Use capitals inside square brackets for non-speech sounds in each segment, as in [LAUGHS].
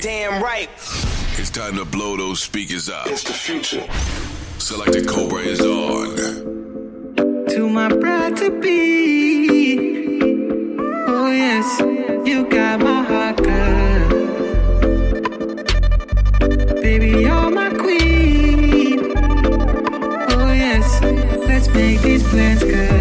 Damn right. It's time to blow those speakers up. It's the future. Selected Cobra is on. To my bride to be. Oh, yes. You got my heart good. Baby, you're my queen. Oh, yes. Let's make these plans good.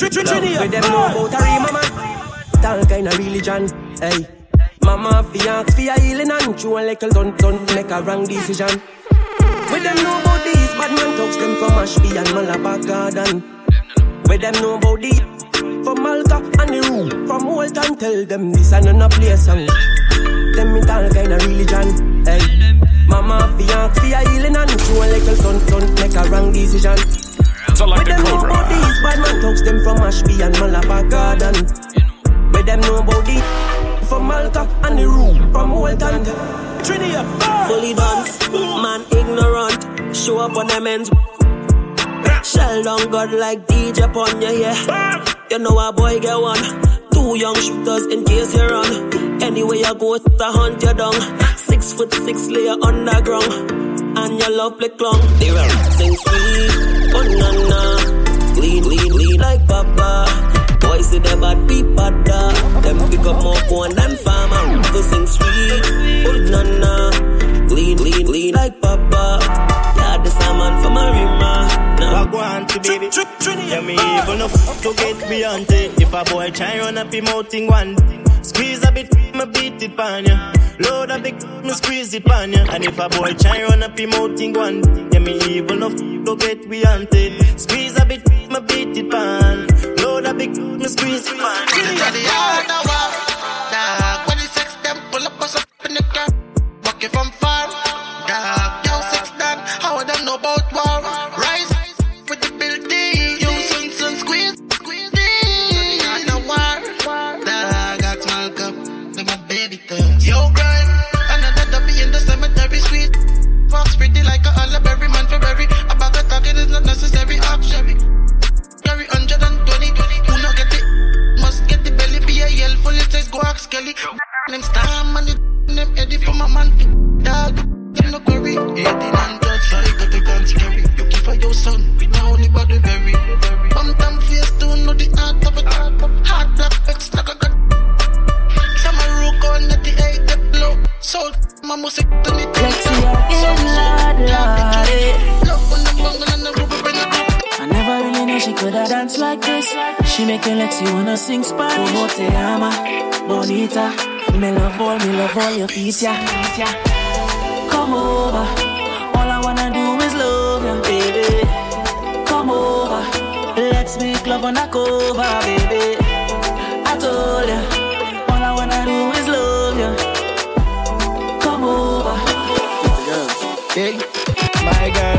Virginia. Where them ah! know about a real mama? All kind of religion. Hey, mama fi ask fi a healing and you a little don't don't make a wrong decision. Where them know about these bad man talks them from Ashby and Malabar Garden. Where them know about these from Malta and the room from Walton tell them this and another place song. them it all kind of religion. Hey, mama fi ask fi a healing and you a little don't don't make a wrong decision. I like Where the them cobra. know about these bad man thugs? them from Ashby and Malabar Garden. Where them know about these from Malta and the room from Walton. Trinidad. Fully bonds, man ignorant, show up on them ends. Shell down God like DJ on your yeah. You know a boy get one. Two young shooters in case you run. Anyway you go, to hunt you down. Six foot six layer underground. And your love play clown. They run, sing sweet oh na na. Lean, lean, lean like papa. Boys say they bad people da. Them pick up more phone than farmer. To sing sweet, oh na na. Lean, lean, lean like papa. Yeah, this a man from a rima. Nah. Wagwan to baby. Yeah, me ah. even no f- to get beyond it. If a boy try run up him out in one, squeeze a bit, me beat it pan ya. Load a big, me squeeze it pan ya. And if a boy try run up him out in one, yeah, me even no f- to get beyond it. Squeeze a bit, me beat it pan. Load a big, me squeeze it pan. Inna the heart of war. Dog, when the sex them pull up us up in the car. Walk it from sing Spanish. Como te ama, bonita. Me love all, me love all your feet, yeah. Come over. All I wanna do is love you, baby. Come over. Let's make love on a cover, baby. I told ya. All I wanna do is love you. Come over. Hey, my girl,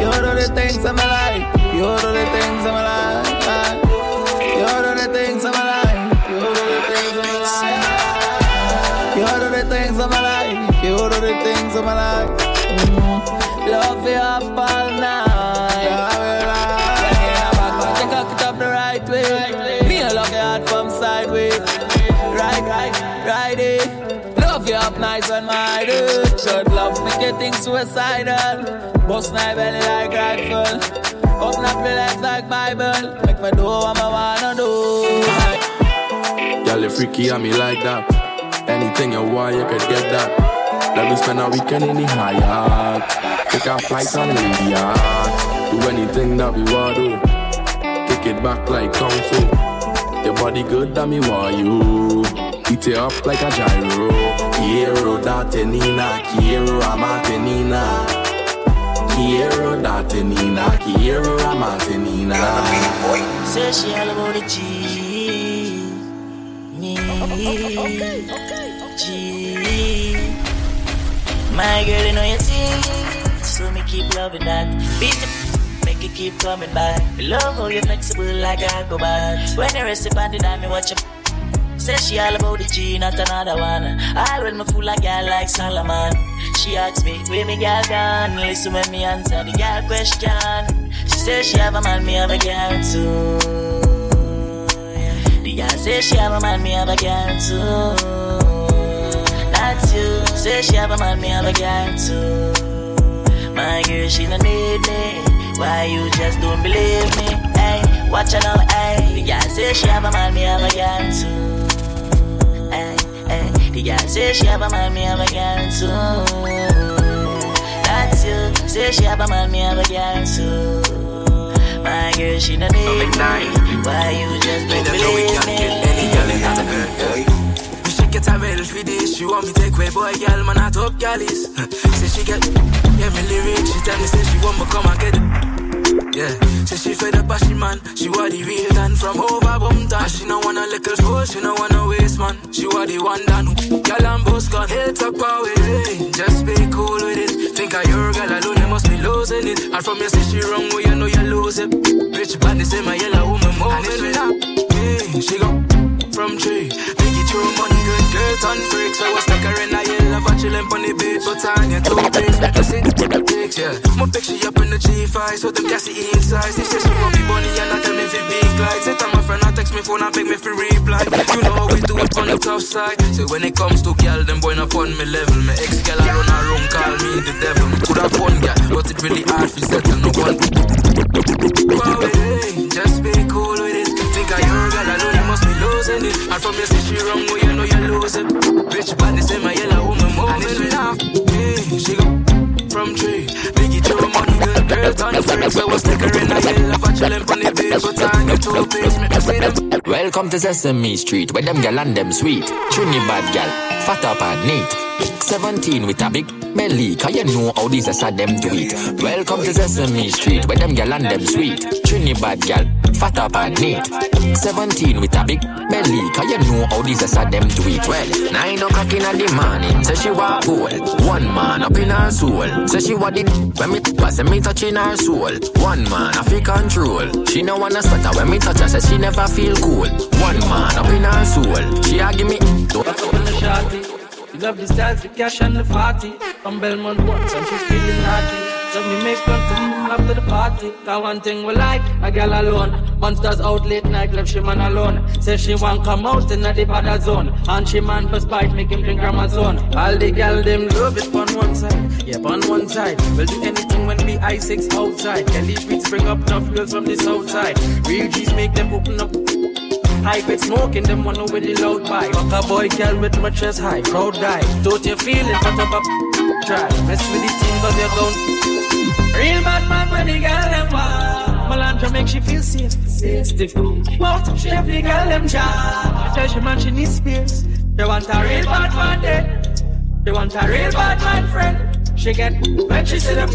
you do the things I'm like. You do the things I'm. Mm. Love you up all night. Yeah, back, but you cock it up the right way. Me, I love you hard from sideways. Right, right, right, eh. Love you up nice and my dude. Should love make you think suicidal. Bust my belly like rifle. Open up your legs like Bible. Make me do what I wanna do. Girl, you freaky on me like that. Anything you want, you could get that. Let me spend a weekend in the Hyatt. Take a flight on the yacht. Do anything that we want to. Take it back like Kung Fu. Your body good, that me want you. Eat it up like a gyro. Quiero date nina, quiero amate nina. Quiero date nina, quiero amate nina. Say she all about the G. Me. G. My girl, you know your thing. So me keep loving that. Beat the make it keep coming back. Me love how you're flexible like a go back. When you rest upon the dime, me watch you. Say she all about the G, not another one. I when me fool a girl like Solomon. She asks me, where me girl gone? Listen when me answer the girl question. She says she have a man, me have a girl too. The girl say she have a man, me have a girl too. That's you. Say she have a man, me have a girl too. My girl, she don't need me. Why you just don't believe me? Hey, watch out now, hey. The girl say she have a man, me have a girl too. Hey, hey. The girl say she have a man, me have a girl too. That's you. Say she have a man, me have a girl too. My girl, she don't need me. Why you just don't believe me? She She want me take away boy, girl, man, I top is. [LAUGHS] say she get, yeah, me lyrics. She tell me say she want me come and get it. [LAUGHS] Yeah, say she fed up she man. She want the real dan from over Bumta. She no want a little fool, she no wanna waste man. She want the one dan girl and boss. Hilltop power with it. Just be cool with it. Think of your girl alone, you must be losing it. And from your say she wrong, you know you lose it. Rich badness in my yellow woman moving it up. Yeah, she go from tree. Make it through money, good girl, turn freak. So I was stuck her in a yellow for chillin' on the beach. But on your two days, like I said, the pics, yeah. My pick she up in the G5, so them gassy inside. They say she want me bunny and I tell me if it big like. Say to my friend, I text me phone, I beg me for reply. You know how we do it on the tough side. So when it comes to girl, them boy not on me level. My ex girl alone a room call me the devil. Me could have fun girl, but it really hard to settle no one. Wow, hey, just be it. And from your say she wrong, well you know you lose it. Rich body say my yellow woman moving. And if she laugh, hey, she go from tree. Biggie throw money, good girl, turn the freak. So I stick her in a yellow, for chillin' on the beach, but on your two page, make me see them. Welcome to Sesame Street, where them gal and them sweet. Trinidad gal, fat up and neat. 17 with a big belly, cause you know how these are them do it. Welcome to Sesame Street, where them gal and them sweet. Trinidad gal, fat up and neat. 17 with a big belly, cause you know how these are them do it. Well, 9 o'clock in the morning, say she walk cool. One man up in her soul, say she what it when me pass me touching her soul. One man I feel control. She no wanna sweat when me touch her, say she never feel cool. One man up in her soul, she a give me. You love the styles, the cash and the party. From Belmont once and she's feeling naughty. So me make move up to the party. Got one thing we like, a girl alone. Monsters out late night, left she man alone. Say she want come out in the bad zone. And she man for spite, make him drink Amazon. All the girl them love it on one side. Yeah, on one side. We'll do anything when we I6 outside. Kelly Beats bring up enough girls from the south side. Real G's make them open up. High grade smoking, them one with the loud pipe. Fuck a boy, girl with my chest high, crowd die. Don't you feel it, but up a try. Mess with the team, cause you're gone. Real bad man when the girl them wild. Melandra make she feel safe, safe, stiff. Mouth, she every girl them job. Tell she man she needs space. They want a real bad man dead. They want a real bad man friend. She get when she see them.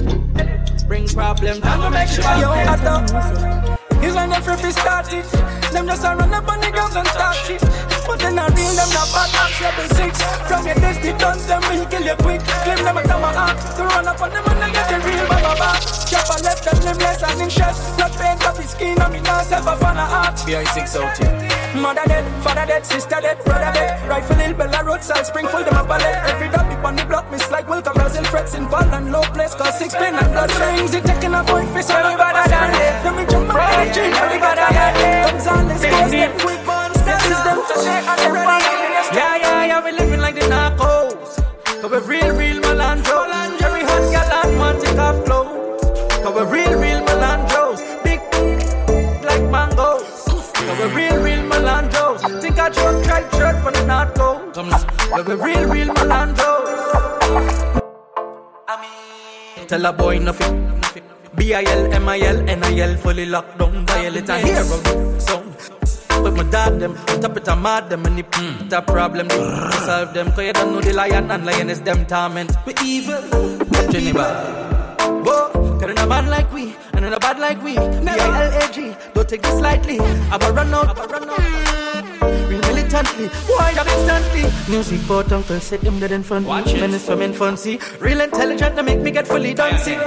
Bring problem, time to make sure. Yo, I He's on the free start it. Them just a run up on the girls and start shit. But then I real them not bad act level six. From your dusty guns, them will kill you quick. Claim them a heart. To run up on them and they get the real baba back. Chop a left them limbless and in chest. Blood paint up his skin on me now self a fan of art. BI6 out here. Mother dead, father dead, sister dead, brother dead. Rifle hill, Bella roadside, Springfield, them a ballet. Every dog big on the block, miss like Wilka, Brazil, frets in ball and low place. Cause six pin and blood rings, it taking a boy face, everybody than it. Then we jump right in, change everybody than it. Comes on, let's go, step quick, born, step is them to shake and them back. Yeah, yeah, yeah, we living like the narcos. Cause we real, real Melandro. Every hot girl and want take off clothes. Cause we real, real Think I joke, try shirt for the narcos. Come listen. We real, real Melandros. Tell a boy nothing. B-I-L, M-I-L, N-I-L, fully locked down, violate and hero sound. With my dad them, on top it a mad them and the mm. that problem they solve them. Cause you don't know the lion and lion is them torment. We evil, Geneva. Whoa, cause in a man like we, and in a bad like we. B-I-L-A-G, don't take this lightly. I'm a run out, I'm a run out. Real militantly, wide up instantly. Music port uncle said him dead in fun. Watch it. Menace from infancy. Real intelligent to make me get fully dancing.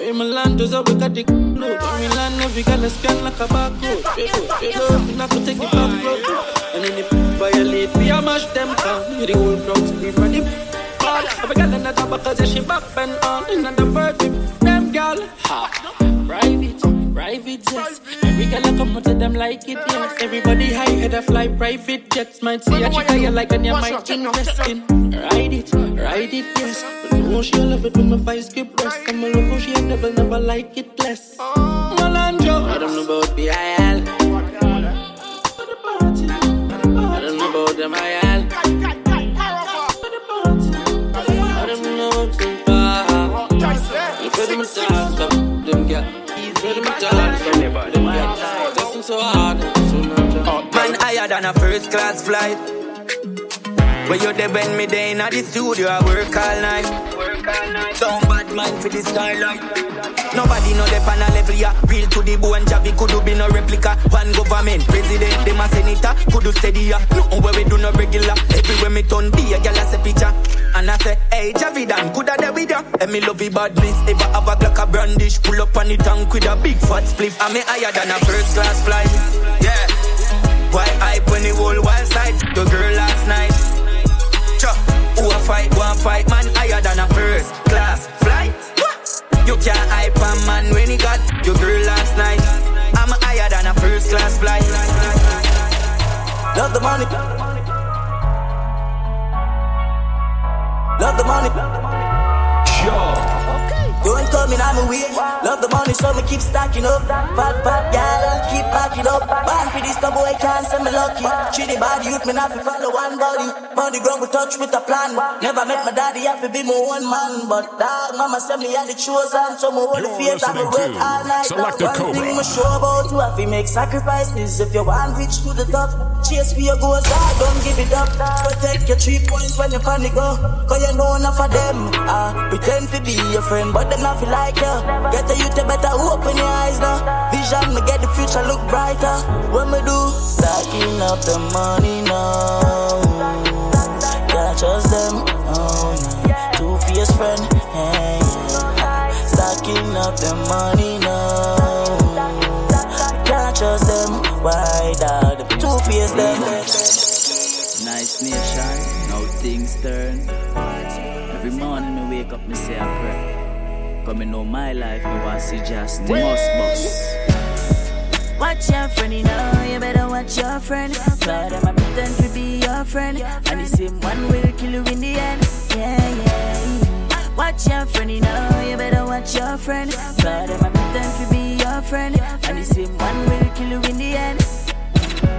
In Milan, does up with a dick load. In Milan, every girl is scan like a barcode. Straight up, we not gonna take the back road. And then if you violate, we a mash them down. The whole crowd to be ready. All every girl in the top because she back and on. In the verdict, them girl. Ha, private, private jets. Every girl I come to them like it, yes. Everybody high head a fly private jets. Might see a chick you like and you might invest in. Ride it, ride it, yes. But no, she'll love it when my vice get breast. I'm a love how she a never, never like it less. Melandro. I don't know about BIL. I don't know about them IL. I don't know about them bar. So hard. Man higher than a first class flight. When you there when me there in the studio, I work all night. Don't bad man for the skylight. Nobody know the on a level, yeah. Real to the bone, Javi could be no replica. One government, president, them a senator, could do steady, yeah. Nothing where we do no regular. Everywhere me turn, be a gal a picture. And I say, hey, Javi Dan, could I there with ya? And me love you badness, ever have a Glock a brandish. Pull up on the tank with a big fat spliff. Me higher than a first class flight. Yeah. Why hype when the whole wild side? The money. Love the money. Sure. You ain't coming on my way. Love the money, so me keep stacking up. Fat, fat gal, keep packing up. Born for this, the boy can't say me lucky. Treat the bad youth, me not fi follow one body. Body ground we touch with a plan. Never met my daddy, have to be my one man. But dog, mama said me had the chosen, so hold the faith and me work all night. Selector One Cobra. thing me sure about you, have to make sacrifices. If you want reach to the top, chase for your goals, dog, don't give it up. Protect your three points when you panic go. Cause you know enough of them. Ah, pretend to be your friend, but them not feel like you. Get the youth, you better open your eyes now. Vision, me get the future look brighter. What me do? Stacking up the money now. Can't trust them. Oh, no. Two fierce friend. Hey. Stacking up the money now. Can't trust them. Why, things. Every morning me wake up, me say I pray. Cause me know my life, me want see just the must bust. Watch your friend, you know, you better watch your friend. Cause them a pretend to be your friend. And the same one will kill you in the end. Yeah, yeah. Watch your friend, you know, you better watch your friend. Cause them a pretend to be your friend. And the same one will kill you in the end.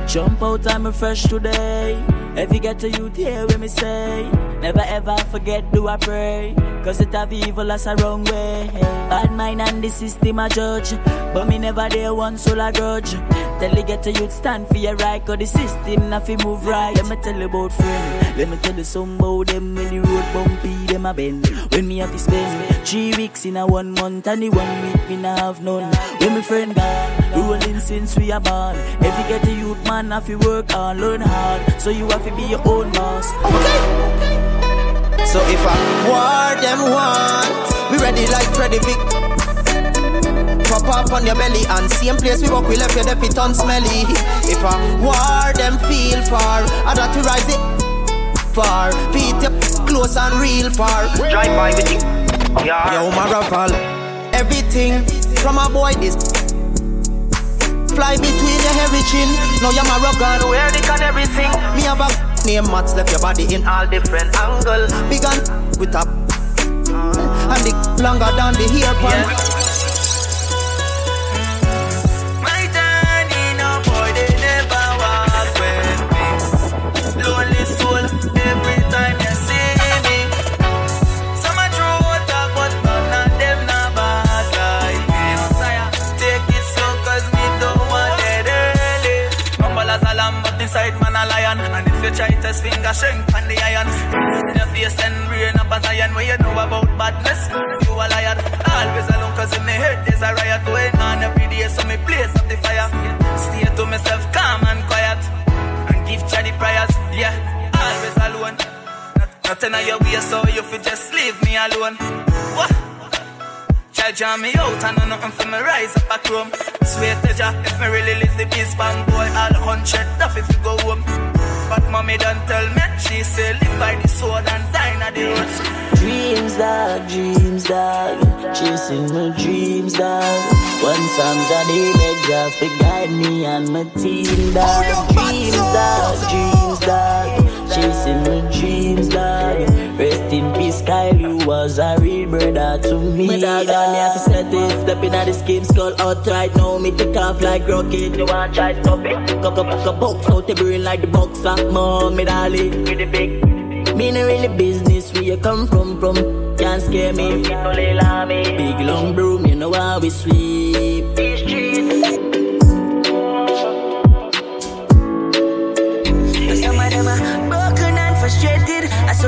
Jump out, I'm fresh today. If you get to youth, hear me say. Never ever forget, do I pray. Cause it have evil as a wrong way. Bad mind and the system a judge. But me never there one soul a grudge. Tell you get to youth, stand for your right. Cause the system not fi move right. Let me tell you about friend. Let me tell you some about them when the road bumpy, them a bend. When me have to spend three weeks in a one month and the one week me nah have none. When me friend gone, rolling since we are born. If you get to youth, man, have to work hard, learn hard. So you have to be your own boss. Okay. So if I war them want, we ready like Freddy Vic. Pop up on your belly and same place we walk, we left your depth it unsmelly. If I war them feel far, I got to rise it far. Feet up close and real far. Drive by with you Yeah. Yo, my raffle. Everything from a boy this. Fly between your hairy chin. Now you're my rogan, where the can everything. Me have a name mats left your body in all different angle. Big and with a and the longer than the hair pan. My Try test finger, shrink on the iron. In your face and brain up as iron, where you know about badness. You a liar, always alone, cause in my head there's a riot going on every day. So me blaze up the fire. Stay to myself, calm and quiet. And give the prayers, yeah, always alone. Nothing on your way, so you fi just leave me alone. What? Child jam me out and nothing for me rise up a chrome. Sweet to Jah, if me really live the peace bang boy, all hundred up if you go home. But mommy don't tell me, she say live by the sword and die na the roads. Dreams, dog, dreams, dog. Chasing my dreams, dog. One song, Johnny make Jah fi guide me and my team, dog. Dreams, dog, dreams, dog. Chasing my dreams, dog. Rest in peace, Kyle. You was a real brother to me. My dog, and me have to set it. Step in at the scheme, skull out right now. Me take off like rocket. You want try stop it? Cock up, cock up, box out the brain like the boxer. Mom, me darling, with the big. Me no really business where you come from, from. Can't scare me. Big long broom, you know how we sweep.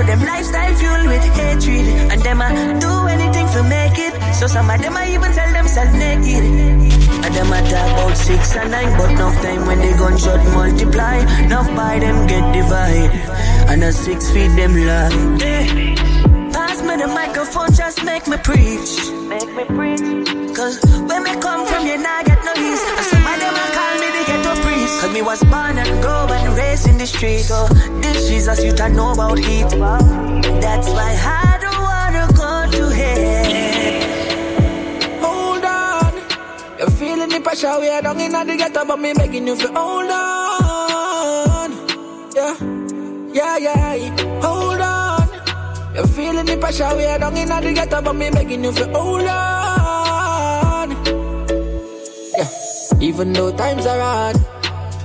Them lifestyle fueled with hatred. And them a do anything to make it. So some of them I even tell themselves naked. And them a talk about six and nine, but enough time when they gunshot multiply. Enough by them get divide. And a six feet them lie. Pass me the microphone, just make me preach. Make me preach. Cause when me come from you, now get no ease. And some of them call Cause me was born and grow and raised in the street. So this Jesus, you don't know about heat. That's why I don't wanna go to hell. Hold on. You're feeling the pressure. We are down in the ghetto, but me begging you to hold on. Yeah, yeah, yeah. Hold on. You're feeling the pressure, we are down in the ghetto, but me begging you for hold on. Yeah, even though times are hard,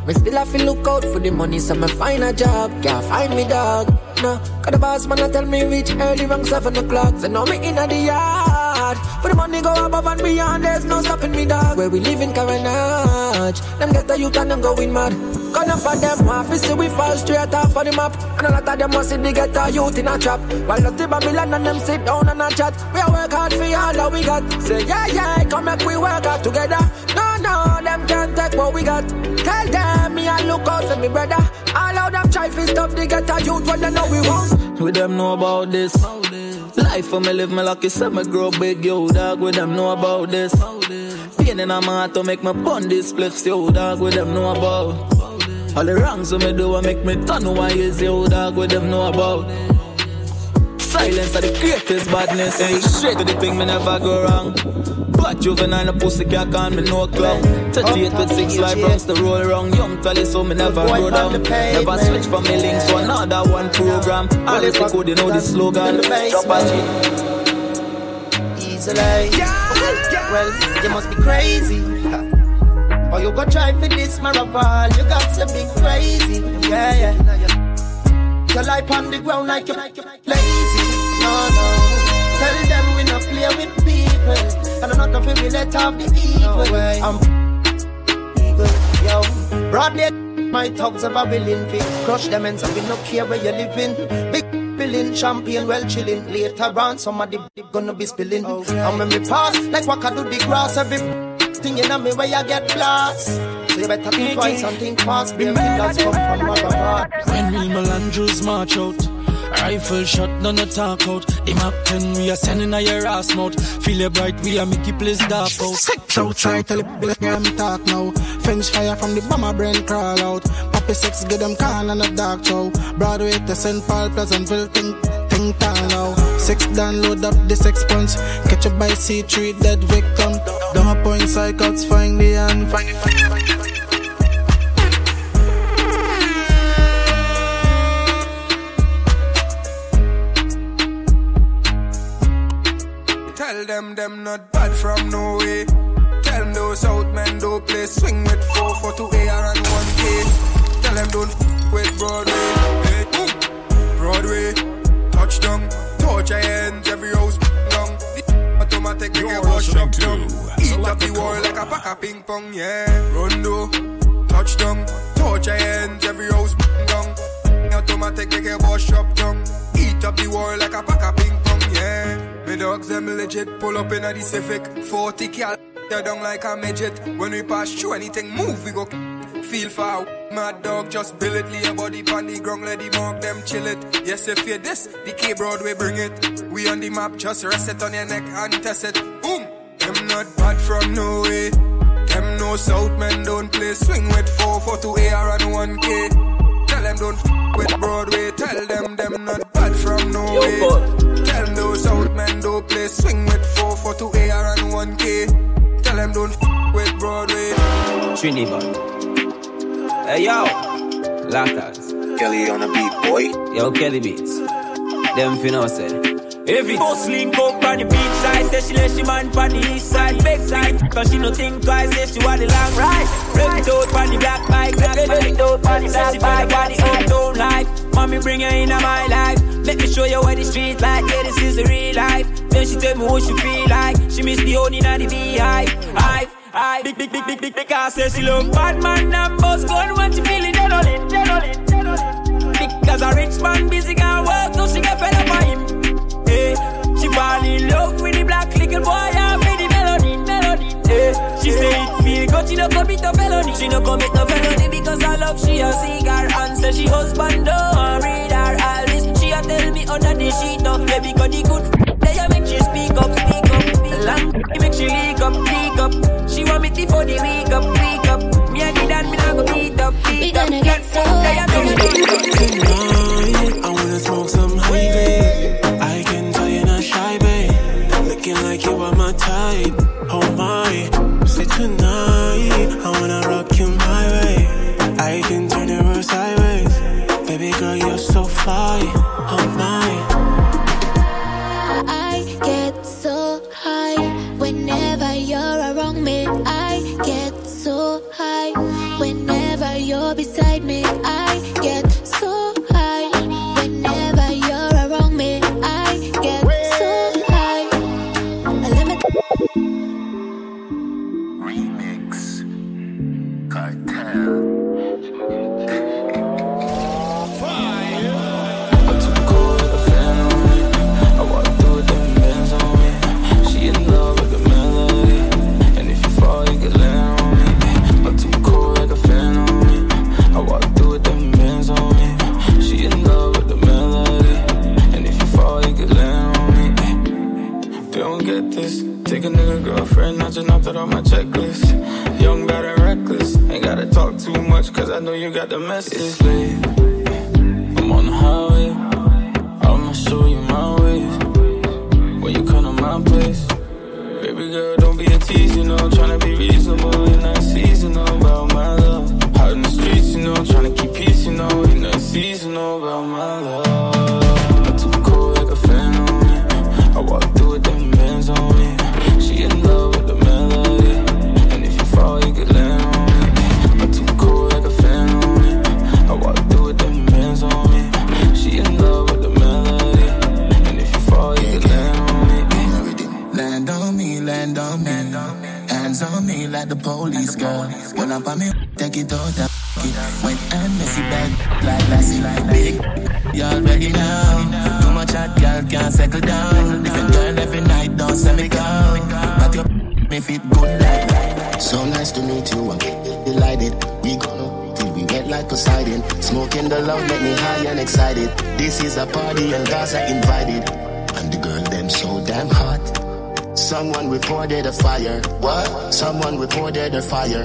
me still have to look out for the money, so me find a job. Can't find me dog. No, cause the boss man a tell me reach early around seven o'clock. So now me in the yard. For the money go above and beyond, there's no stopping me dog. Where we live in Carenage, them get the youth and them going mad. Gonna for them to see we fall straight off of the map. And a lot of them must see the get the youth in a trap. While the Babylon and them sit down and a chat. We a work hard for all that we got. Say yeah yeah, come make we work hard together. No no, them can't take what we got. Tell them me I look out for me brother. All of them try to stop the get the youth when they know we won't. We them know about this. Life for me live me lucky, say me grow big, yo dog. We them know about this. Pain in my heart to make me bun this spliffs, yo dog. We them know about. All the wrongs we me do, I make me turn why is yo dog. We them know about. Silence are the greatest badness. Hey, straight to the thing, me never go wrong. But juvenile, post a pussy cat can me no clown. 38 with six life rounds to roll wrong. Young tally, so me never go down. Never switch from me links to another one program. Always the code, you know the slogan. Drop a G. Easily. Well, you must be crazy. Or you go try for this marathon, you got to be crazy. Yeah, yeah. Your life on the ground like you're lazy. No, no. Tell them we not play with people. And I'm not gonna we let off the evil. I'm evil, yo. Broadly, my thugs have a willing fit. Crush them and so we no care where you're living. Big Billing, champagne, well chilling. Later on, somebody big gonna be spilling. And when we pass, like what I do the grass, every thing in me where you get blast. So you better think twice and think fast. Be killers come from Motherfucker. When real Melandros march out, rifle shot, none of talk out. The Mac 10, we are sending a your ass mouth. Feel it bright, we are make you place dark out. Sex outside, tell it, let me talk now. Fence fire from the bomber brain crawl out. Poppy sex, get them can and a dark show. Broadway to St. Paul, Pleasantville, think, think town now. Sex download up the sex punch. Catch up by C3, dead victim. Point psychots, find the hand. Find it, find. Tell them them not bad from no way. Tell them those out men don't play swing with four for two AR and one K. Tell them don't f- with Broadway. Hey. Broadway, touchdown, torch hands, every house down. The automatic make a wash up down. Eat up the wall like a pack of ping pong, yeah. Rondo, touchdown, torch your hands, every house down. Automatic make a wash up down. Eat up the wall like a pack of ping pong, yeah. Me dogs them legit pull up in a the Civic 40 cal they down like a midget When we pass through anything move we go Feel for Mad dog just bill it. Lay your body on the ground let the mark them chill it. Yes if you this the K Broadway bring it. We on the map just rest it on your neck and test it. Boom! Them not bad from no way. Them no south men don't play. Swing with 4 for 2 AR and 1K Tell them don't f- with Broadway. Tell them them not bad from no way. Tell them those out men don't play. Swing with 4 for 2 AR and 1K. Tell them don't f- with Broadway. Trinidad. Hey yo, Latas. Kelly on the beat, boy. Yo, Kelly beats. Them finna say. If it bus link up on the beach side, say she let she man on the east side, big side. Cause she no think twice, say she want the long ride. Break it out on the black bike, rev it out on the black bike. Say she feel the uptown life. Mommy bring her in my life. Let me show you what the street like, yeah, this is the real life. Then she tell me what she feel like. She miss the honey in the beehive. Hive, hive, big, big, big, big, big, because say she love bad man and boss gun when she feeling adrenaline, adrenaline. Because a rich man busy can work, so she get fed up by him. Hey, she fall in love with the black little boy and with the melody, melody. Hey, she say it feel good, she no commit a felony. She no commit a felony because I love she a cigar and say she husband don't read her all this. She a tell me under the sheet up, yeah, because the good they a make she speak up, speak up. Long make she leak up, leak up. She want me before the week up, week up. Me a did and me not go beat up, beat up. We gonna get so Tonight, I wanna smoke some Ivy. A nigga girlfriend, I just knocked it off my checklist. Young, bad, and reckless. Ain't gotta talk too much, cause I know you got the message, babe. I'm on the highway. I'ma show you my ways. When you come to my place, baby girl, don't be a tease, you know. Tryna be reasonable in that seasonal about my love. Out in the streets, you know, tryna keep peace, you know. In that seasonal about my love. When I'm on me, take it out. that. Wet and messy bag like lassie. Big, you already know. Too much hot girl can't settle down. Different girl every night, don't send me down. But your [LAUGHS] me fit good like. So nice to meet you, I'm delighted. We gonna till we wet like Poseidon. Smoking the love make me high and excited. This is a party and guys are invited. And the girl them so damn hot. Someone reported a fire. What? Someone reported a fire.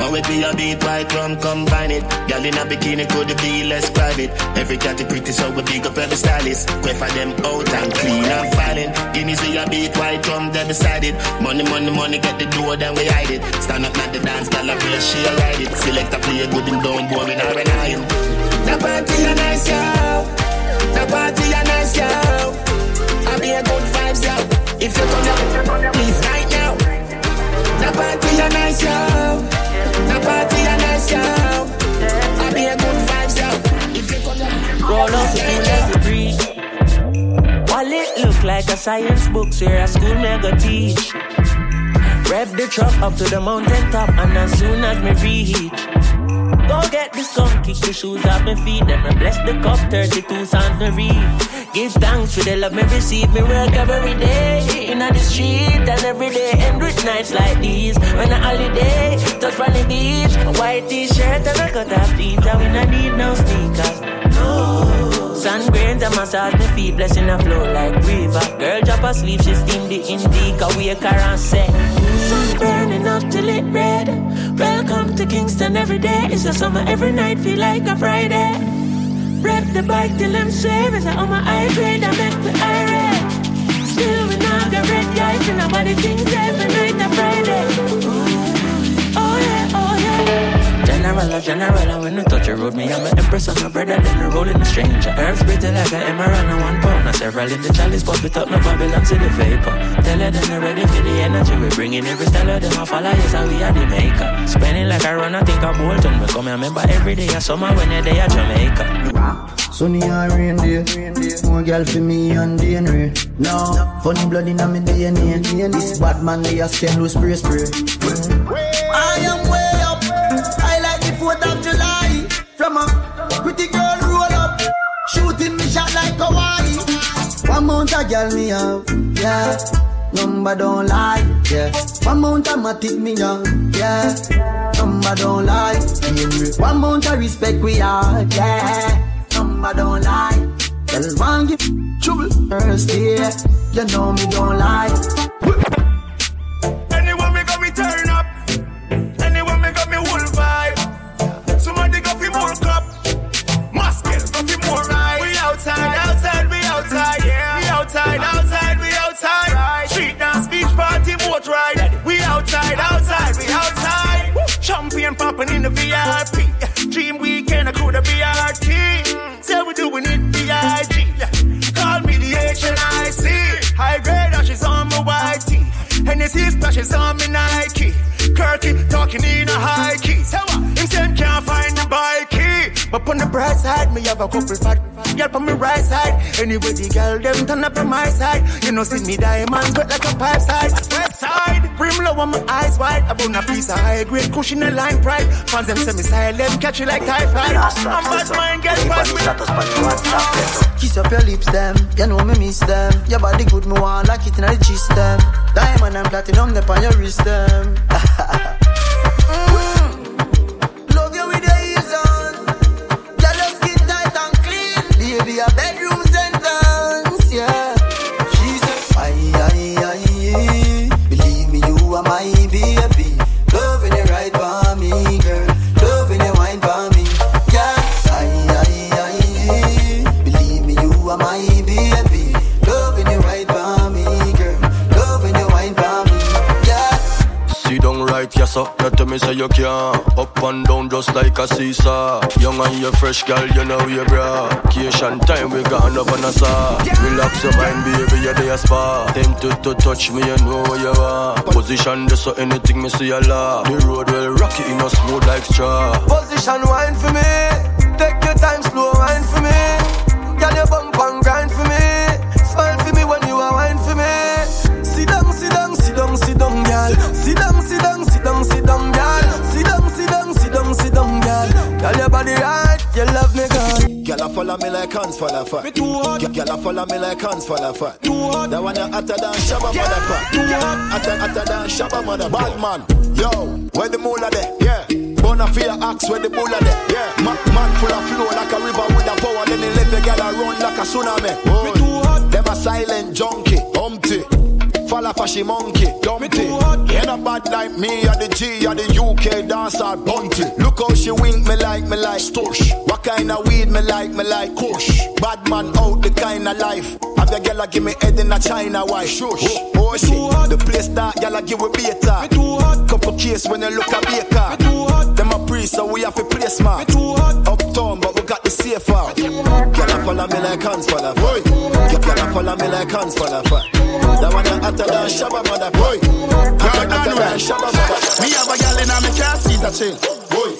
My whip be a beat white rum, combine it. Girl in a bikini could be less private. Every cat is pretty, so we big up every stylist. Quay for them out and clean and filing. Guineas we a beat white rum, they beside. Money, money, money, get the door, then we hide it. Stand up at the dance, girl, I real she ride it. Select a play good and don't boring or an iron. The party a nice, yo. The party a nice, yo. I be a good vibes, yo. If you come here, please right now. The party a nice, yo. The party a nice, yo. I be a good vibes, yo. If you come here, Roll up the cool as the. Wallet look like a science book, so a school me go teach. Rev the truck up to the mountain top, and as soon as me reach, go get the skunk, kick the shoes off my feet, then I bless the cup, 32 sounds me read. Give thanks for the love me receive, me work every day in the street and every day end with nights like these. When a holiday, touch on the beach, a white t-shirt and a cut off jeans, and we not need no sneakers. No. Sun grains and massage me feet, blessing a flow like river. Girl drop asleep, she steam the indica, wake her and say, Sun burning up till it red. Welcome to Kingston every day. It's a summer every night, feel like a Friday. Rev the bike till I'm safe. I on my high grade, I make me irate. Still we not got red guys, and nobody thinks every night a Friday. General, a general, when you touch the road, me, I'm an empress of my brother, then we rolling a stranger. Herbs pretty like an emerald and one pound. Now several in the chalice, pop it up, no Babylon to the vapor. Tell her then they're ready for the energy. We bringing every style of them, I follow, yes, how we are the maker. Spending like I run, I think I Bolton. We come here, remember every day, a summer when you're there, Jamaica. Sunny and rain day. More girl for me and DNA. No, funny blood in my DNA. This bad man they a spend with spray spray. I am pretty girl roll up. Shooting me shot like Hawaii. One mount a girl me have, yeah. Number don't lie, yeah. One mount a matic me young, yeah. Number don't lie, yeah. One mount a respect we are, yeah. Number don't lie. Girl one give trouble first, yeah. You know me don't lie. boat. We outside, outside, we outside. Champion popping in the VIP. Dream weekend, I could have BRT. Say we doing it VIG. Call me the HNIC. High grade ashes on my YT. Hennessy splashes on me Nike. Kirky talking in a high key. Say what? Him say can't find the bike on the bright side, me have a couple fat girl on my right side. Anyway, the girl them turn up on my side. You know, see me diamond wet like a pipe side. West side, brim low on my eyes wide. I bone a piece of high grade cushion and line pride. Fans them say me silent, catch you like typhoid. I'm bad mind, get past me. Kiss up your lips, them. You know me miss them. Your body good, me want like it in the gist them. Diamond and platinum, them on your wrist them. [LAUGHS] Baby, a You tell me say you can Up and down just like a seesaw Young and you fresh girl, you know you bra. Vacation time, we gone up on a saw Relax your mind, baby, you're there spa. Tempted to touch me, you know where you are. Position just so anything me see a lot The road will rock it, you know smooth like straw. Position wine for me. Take your time, slow wine for me. Girl, your Your right, you love me, girl. Girl, I follow me like hands full of fat. Me too hot. Girl, I follow me like hands full of fat. Too hot. That one you hotter than Shabba mother Too hot. Hotter, hotter than Shabba mother Bad man. Yo, where the moolah there? Yeah. Bonafia axe where the bulla there? Yeah. Ma- man full of flow like a river with a power. Then he let the a run like a tsunami. Me too hot. Them a silent junkie, humpty. Falla fashy monkey, dumpty. Head a bad like me, or the G, or the UK dancer, bunty. Look how she wink me like me like Stush. What kind of weed me like me like Kush. Bad man out the kind of life. Have the girl a give me head in a China white. Shush. Oh, oh shit. The place that girl a give we beta. Me too hot. Couple case when you look a baker. Too hot. Them a priest, so we have to play smart. Uptown, but we got the safe out. Girl a follow me like hands follow. of fat. Girl a follow me like hands follow. That one you hotter than Shabba mother boy. Hotter hotter Shabba mother. Me have a girl in a me car seat a chill. Boy.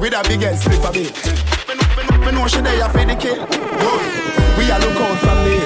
With a big slip a bit. Me know she there for the kill. Boy. We a look out from the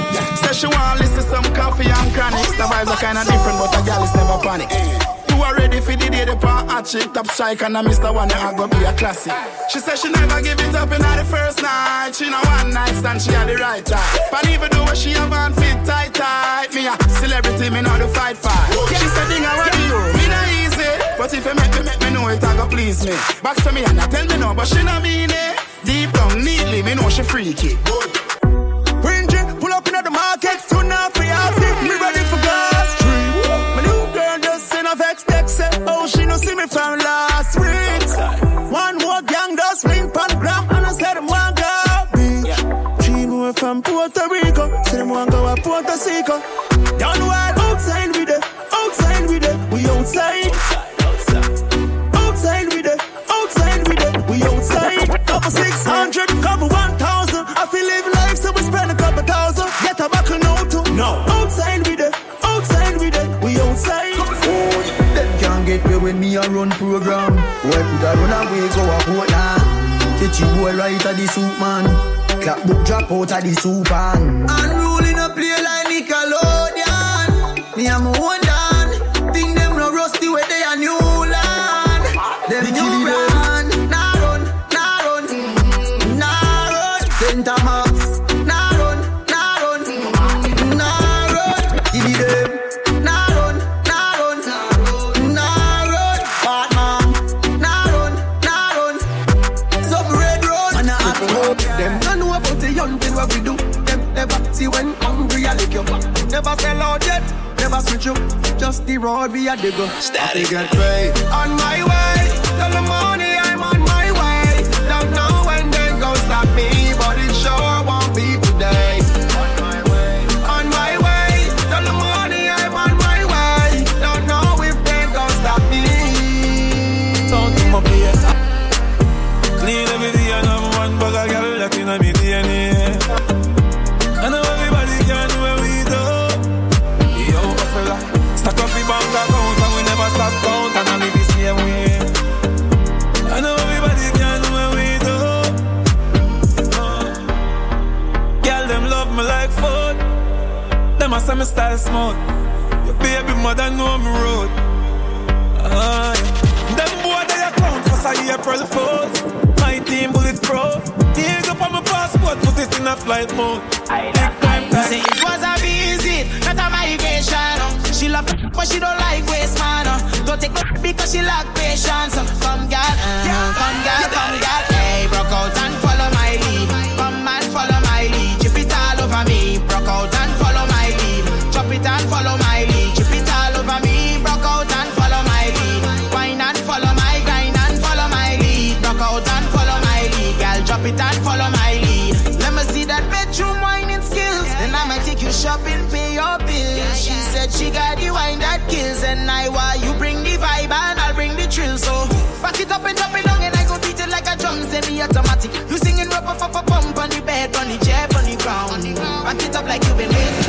Say she want listen some coffee and chronics. The vibes are kinda different, but a girl is never panic. You are ready for the day the pan hot chick top strike and I Mr. One I go be a classic. She said she never give it up in the first night. She know one night stand she had the right time. But even though she have on fit tight tight, me a celebrity me know the fight fight. She said ding I want you, me not easy. But if you make me make me know it, I go please me. Back to me and I tell me no, but she not mean it. Deep down neatly, me know she freaky. A run program. Well, could I run away, go a Portland. Catch you boy right at the soup man. Clap book drop out at the soup man. Unruling a play like Nickelodeon. Me a my own the road we a dig up. Static get paid. On my way. Till the morning I'm on style smooth. Your baby mother know me road. Yeah. Them boy they account for say April Fools. My team bulletproof. Dig up on my passport, put it in a flight mode. Big time You say it was a visit, not a migration. uh. She love but she don't like waste man. uh. Don't take no because she lack patience. uh. Come girl, uh, come girl, come girl. Hey, broke out and follow my lead. Follow my lead. Chip it all over me. Out and follow my lead. Wine and follow my grind and follow my lead. Out and follow my lead. Girl, drop it and follow my lead. Let me see that bedroom whining skills. Then I'ma take you shopping, pay your bills. She said she got the wine that kills. And I why you bring the vibe and I'll bring the thrill. So back it up and drop it down and I go beat it like a drum semi-automatic. You singing rap up, up, up, pump on the bed, on the chair, on the ground. Back it up like you been waiting.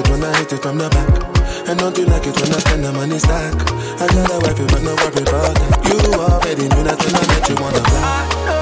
It when I hit it from the back. And don't you like it when I spend the money stack? I got a wife, but no worry about that. You already knew that when I met you on the block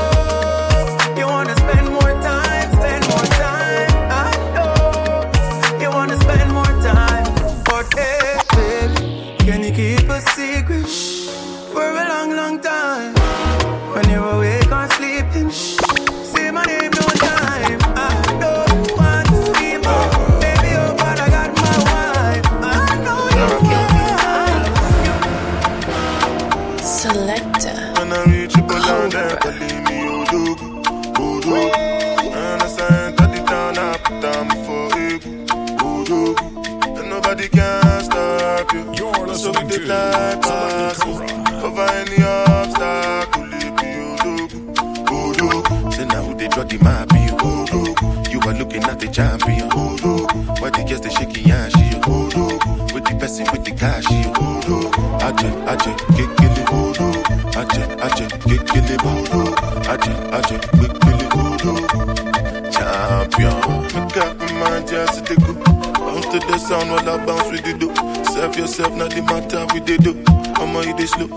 the champion, Odogu. Why the girls they shaking ass, you Odogu. With the person with the cash, you Odogu. Aje, aje, kekele, Odogu. Aje, aje, kekele, Odogu. Aje, aje, kekele, Odogu. Champion. Make up my mind, just to go. Bounce to the sound while I bounce with the do. Serve yourself, not the matter with the do. I'ma hit this slow.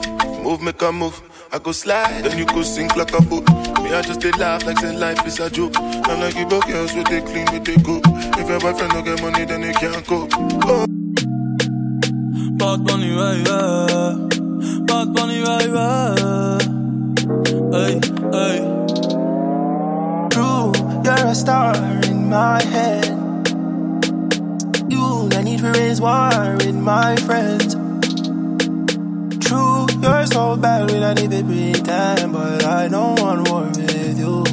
Move, make a move. I go slide, then you go sink like a boat. Me, I just they laugh like say life is a joke. I'm like you both girls with they clean with they cook. If your boyfriend don't get money, then they can't cope. Oh. Bad Bunny, right, yeah. Bad Bunny, right, yeah. Hey, hey. True, you're a star in my head. You, I need to raise war in my friends. You're so bad when I need to pretend, but I don't want war with you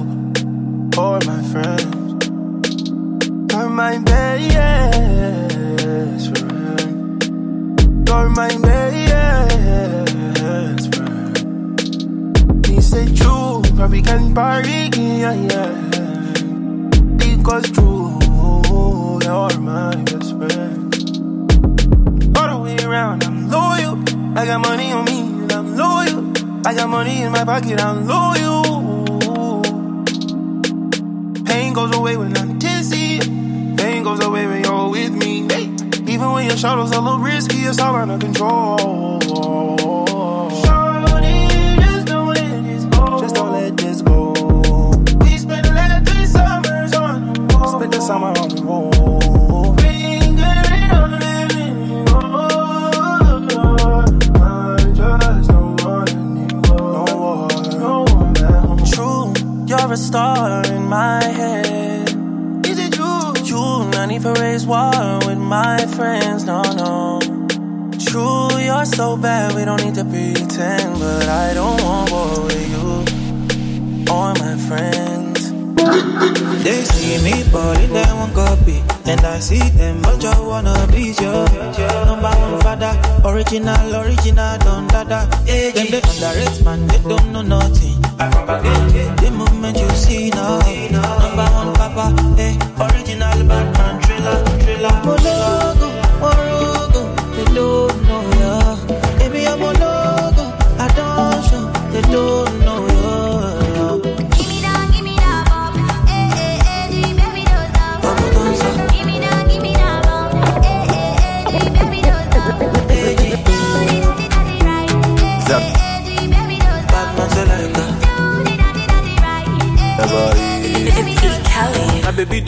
or my friends. You're my best friend. You're my best friend. Say true, probably can party, yeah, yeah. Because true, you're my best friend. All the way around, I'm loyal. I got money on me loyal. I got money in my pocket, I'm loyal. Pain goes away when I'm tipsy. Pain goes away when you're with me. Hey, Even when your shadow's are a little risky, it's all under control. Shawty, just don't let this go. We spent three summers on the road. Spent the summer star in my head. Is it true? You, not need for raise war with my friends, no, no. True, you're so bad, we don't need to pretend. But I don't want war with you or my friends. They see me balling, they won't copy. And I see them, but you wanna be your number one father. Original, original, don't dada. Them they underrate man, they don't know nothing. I propagate it the moment you see now. Number one papa, eh, original Batman thriller, thriller. Mologo, morogo, they don't know ya. Baby, I'm a logo, I don't show, they don't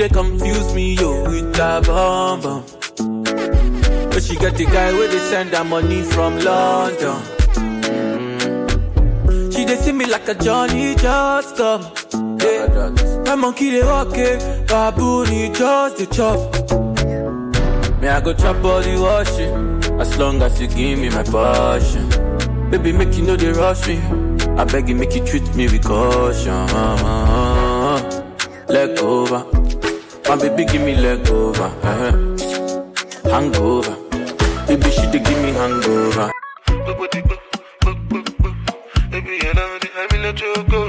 they confuse me yo with that bomb. But she got the guy where they send her money from London. Mm. She they see me like a Johnny just come. Yeah. My monkey they walk it, baboon he just the chop. Me I go chop all the washing, as long as you give me my passion. Baby make you know they rush me. I beg you make you treat me with caution. Leg over. My baby give me leg over. uh Hangover. Baby she dey give me hangover. Baby, you know that I'm in a choco.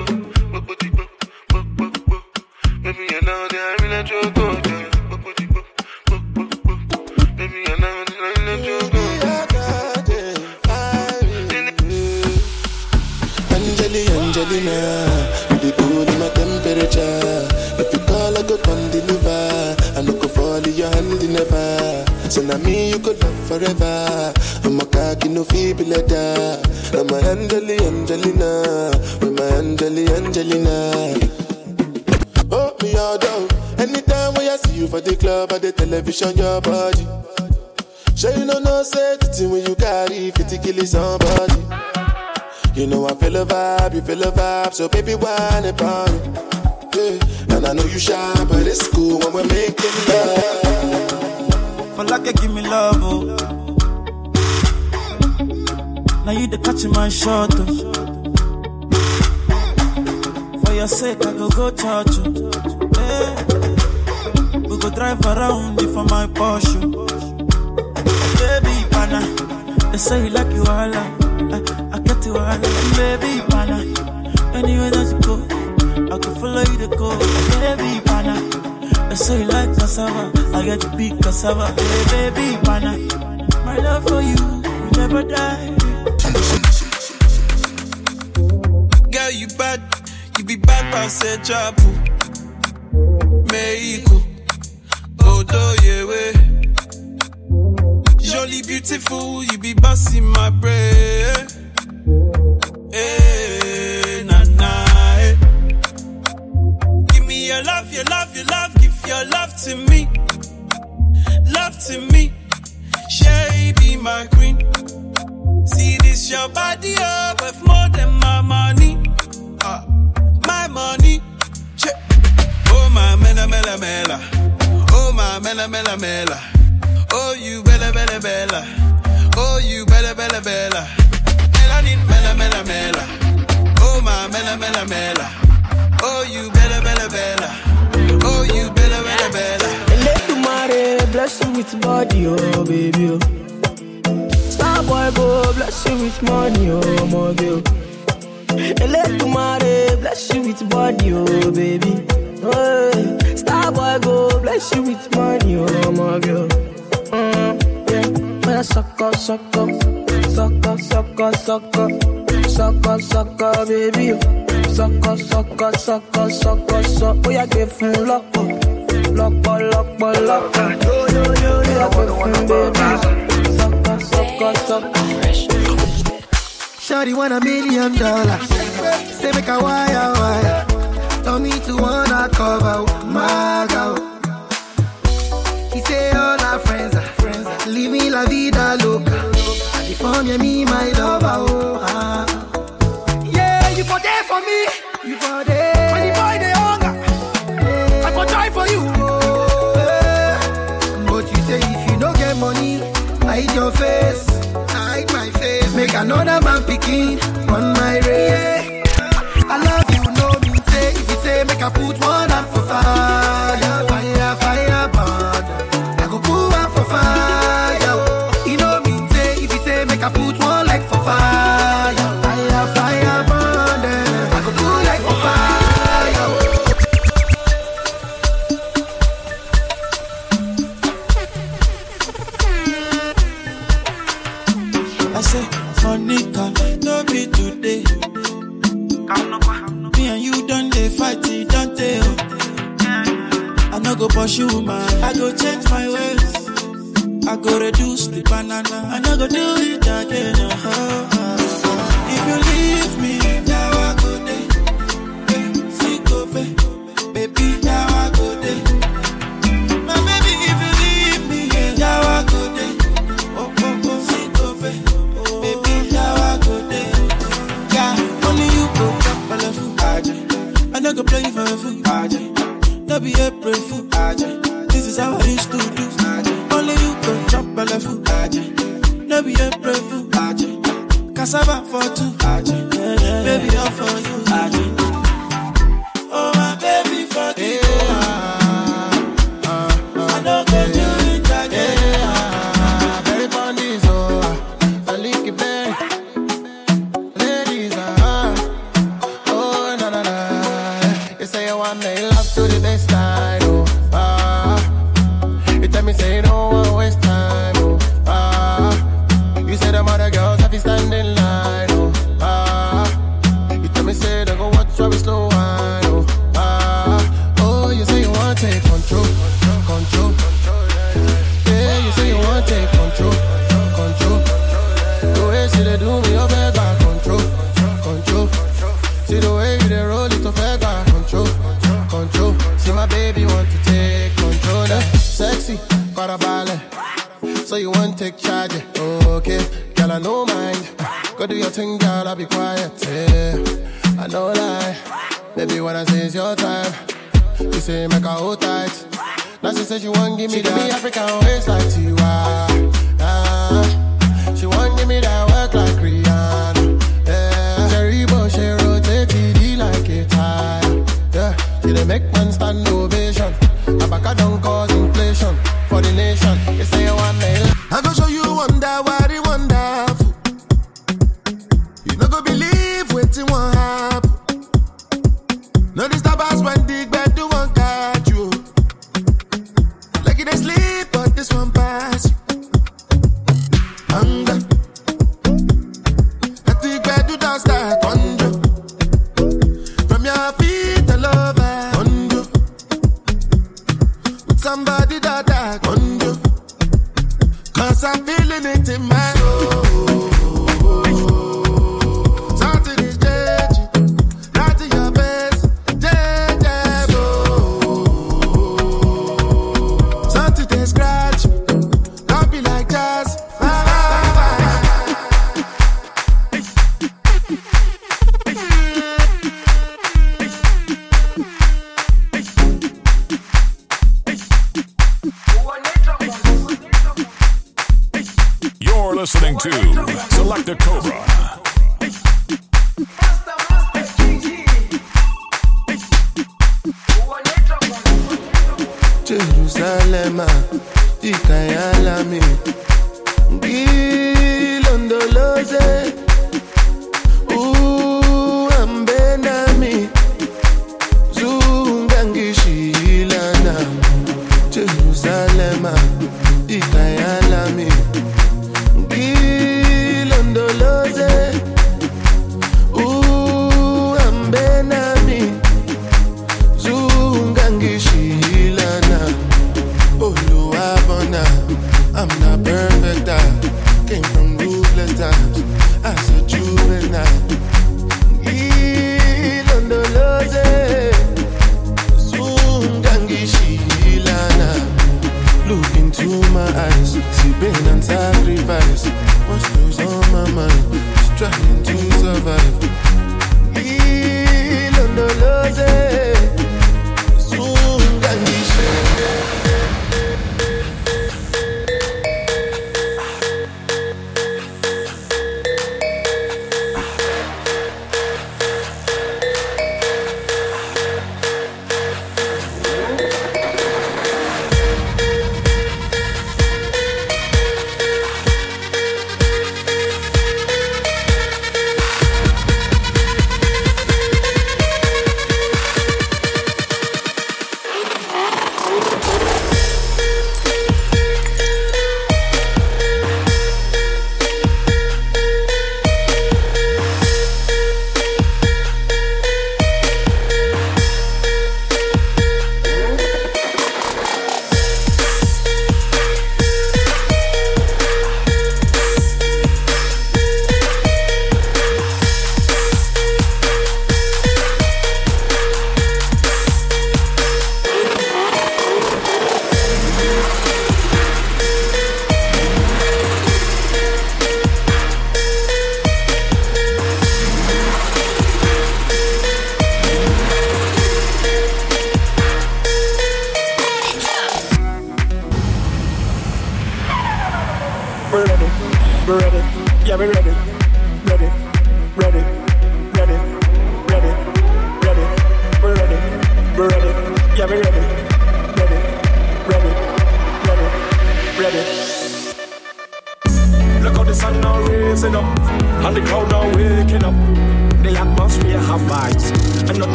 Forever. I'm a cocky no feeble letter. I'm a Angeli, Angelina, with my Angeli, Angelina. Oh, me all down. Anytime when I see you for the club or the television, your body. Sure you know no thing when you carry 50 kill somebody. You know I feel a vibe, you feel a vibe, so baby whine about it. Yeah. And I know you shy, but it's cool when we're making love. For like you give me love, oh. Now you the catch my shot, oh. For your sake, I go go church, oh. Hey. We go drive around for my Porsche. Oh. Baby, pana, they say you like you all, I, I get you all, baby, pana. Anywhere that you go, I can follow you to go, baby, pana. They say you like cassava, I get to big cassava, hey, baby, pana. My love for you, will never die. Girl, you bad, you be bad past a trouble. Mexico, Odo yewe. Jolly beautiful, you be busting my brain. My queen. See this your body up with more than my money. Ah, my money. Check. Oh my mela mela mela. Oh my mela mela mela. Oh you bella bella bella. Oh you bella bella bella. Melanin mela mela mela. Oh my mela mela mela. Oh you bella bella bella. Oh you bella bella bella. Let tomorrow bless you with body, oh baby. Oh. Star boy go bless you with money, oh my girl. Let tomorrow bless you with body, oh baby. Oh, star boy go bless you with money, oh my girl. Mm, yeah, when I suck up, suck up, suck up, suck up, suck up, suck up, suck up, baby. Suck up, suck up, suck up, suck up, suck up. Oh yeah, get full lock up, lock up, lock up, lock up. Yo yo yo, yeah, get full baby. Suck up, suck up, suck up. Shawty want a million dollars. Say make a wire wire. Tell me to wanna cover my girl. He say all our friends are friends. are Living la vida loca. And the form you me my lover. Oh, ah. Yeah, you for there for me. You for there. When the boy they hunger, I for try for you. Oh, eh. But you say if you don't get money, hide your face like another man picking on my ray. I love you, no me, say. If you say, make I put one hand for fire. change my ways. I go reduce the banana. I no go do it again. Oh. brefu, aje. No be a brefu, aje. Cassava for two, aje. Baby, all for you, aje.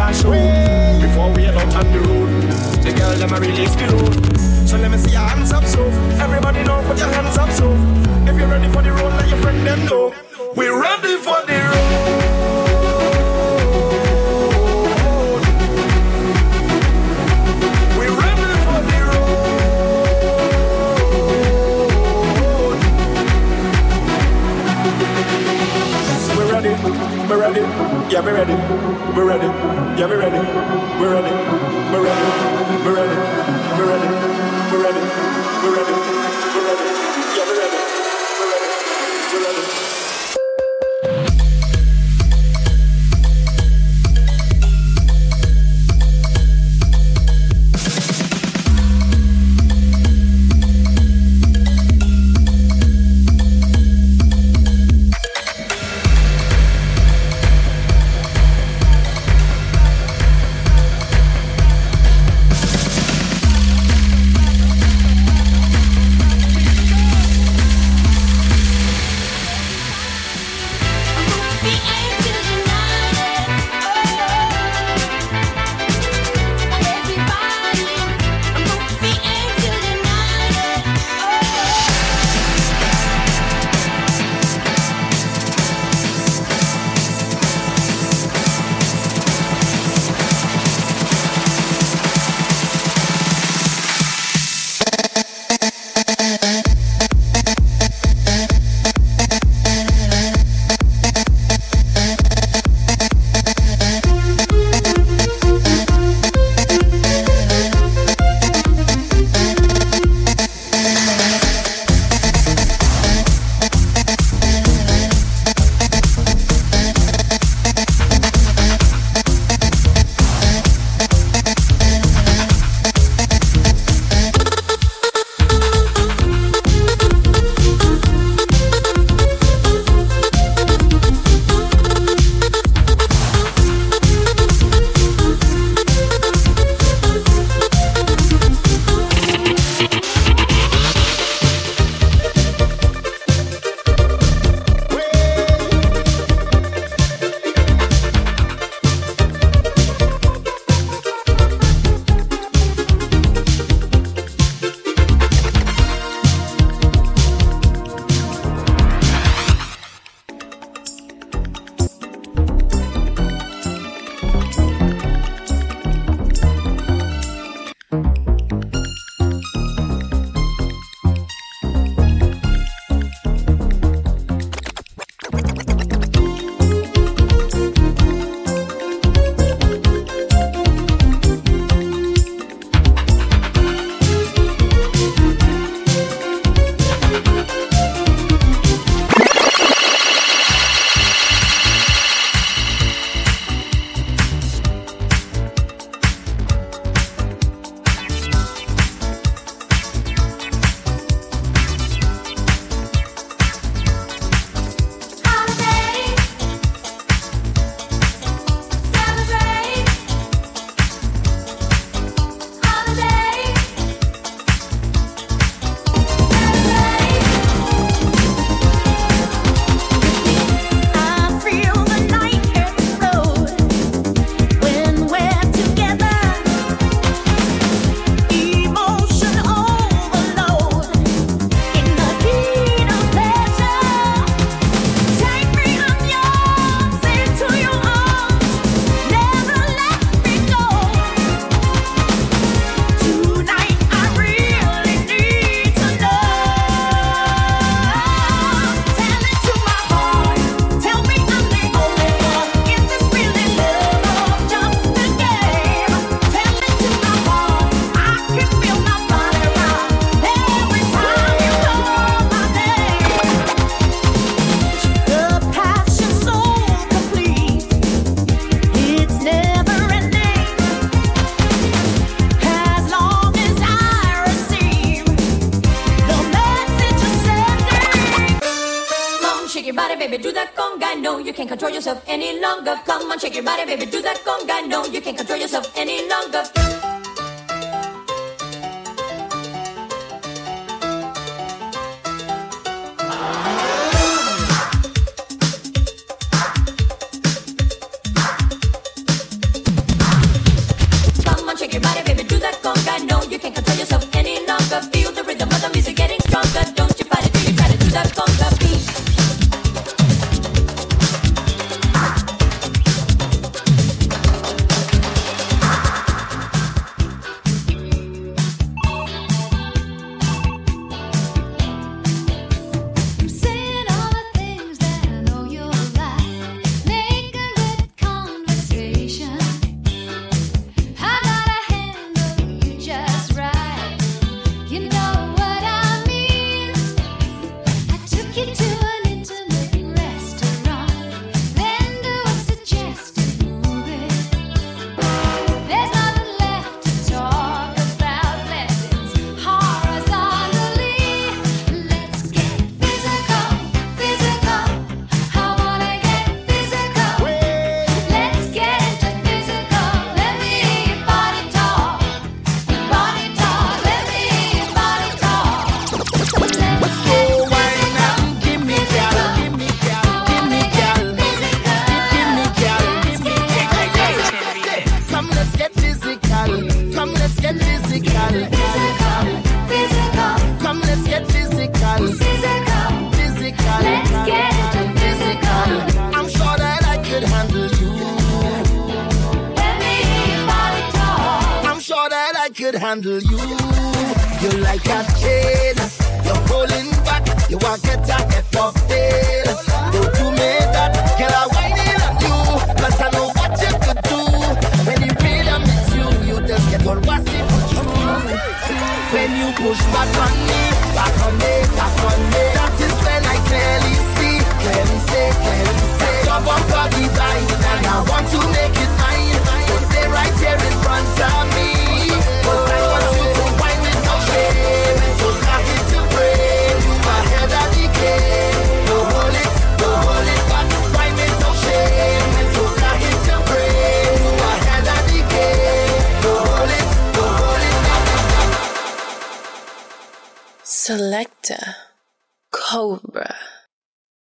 Last show. Before we head out on the road, the girl them a release the load. So let me see your hands up, so everybody know put your hands up, so if you're ready for the road, let your friend them know. We're ready for the road. We're ready, yeah, we're ready, we're ready, yeah, we're ready, we're ready, we're ready, we're ready, we're ready, we're ready, we're ready, we're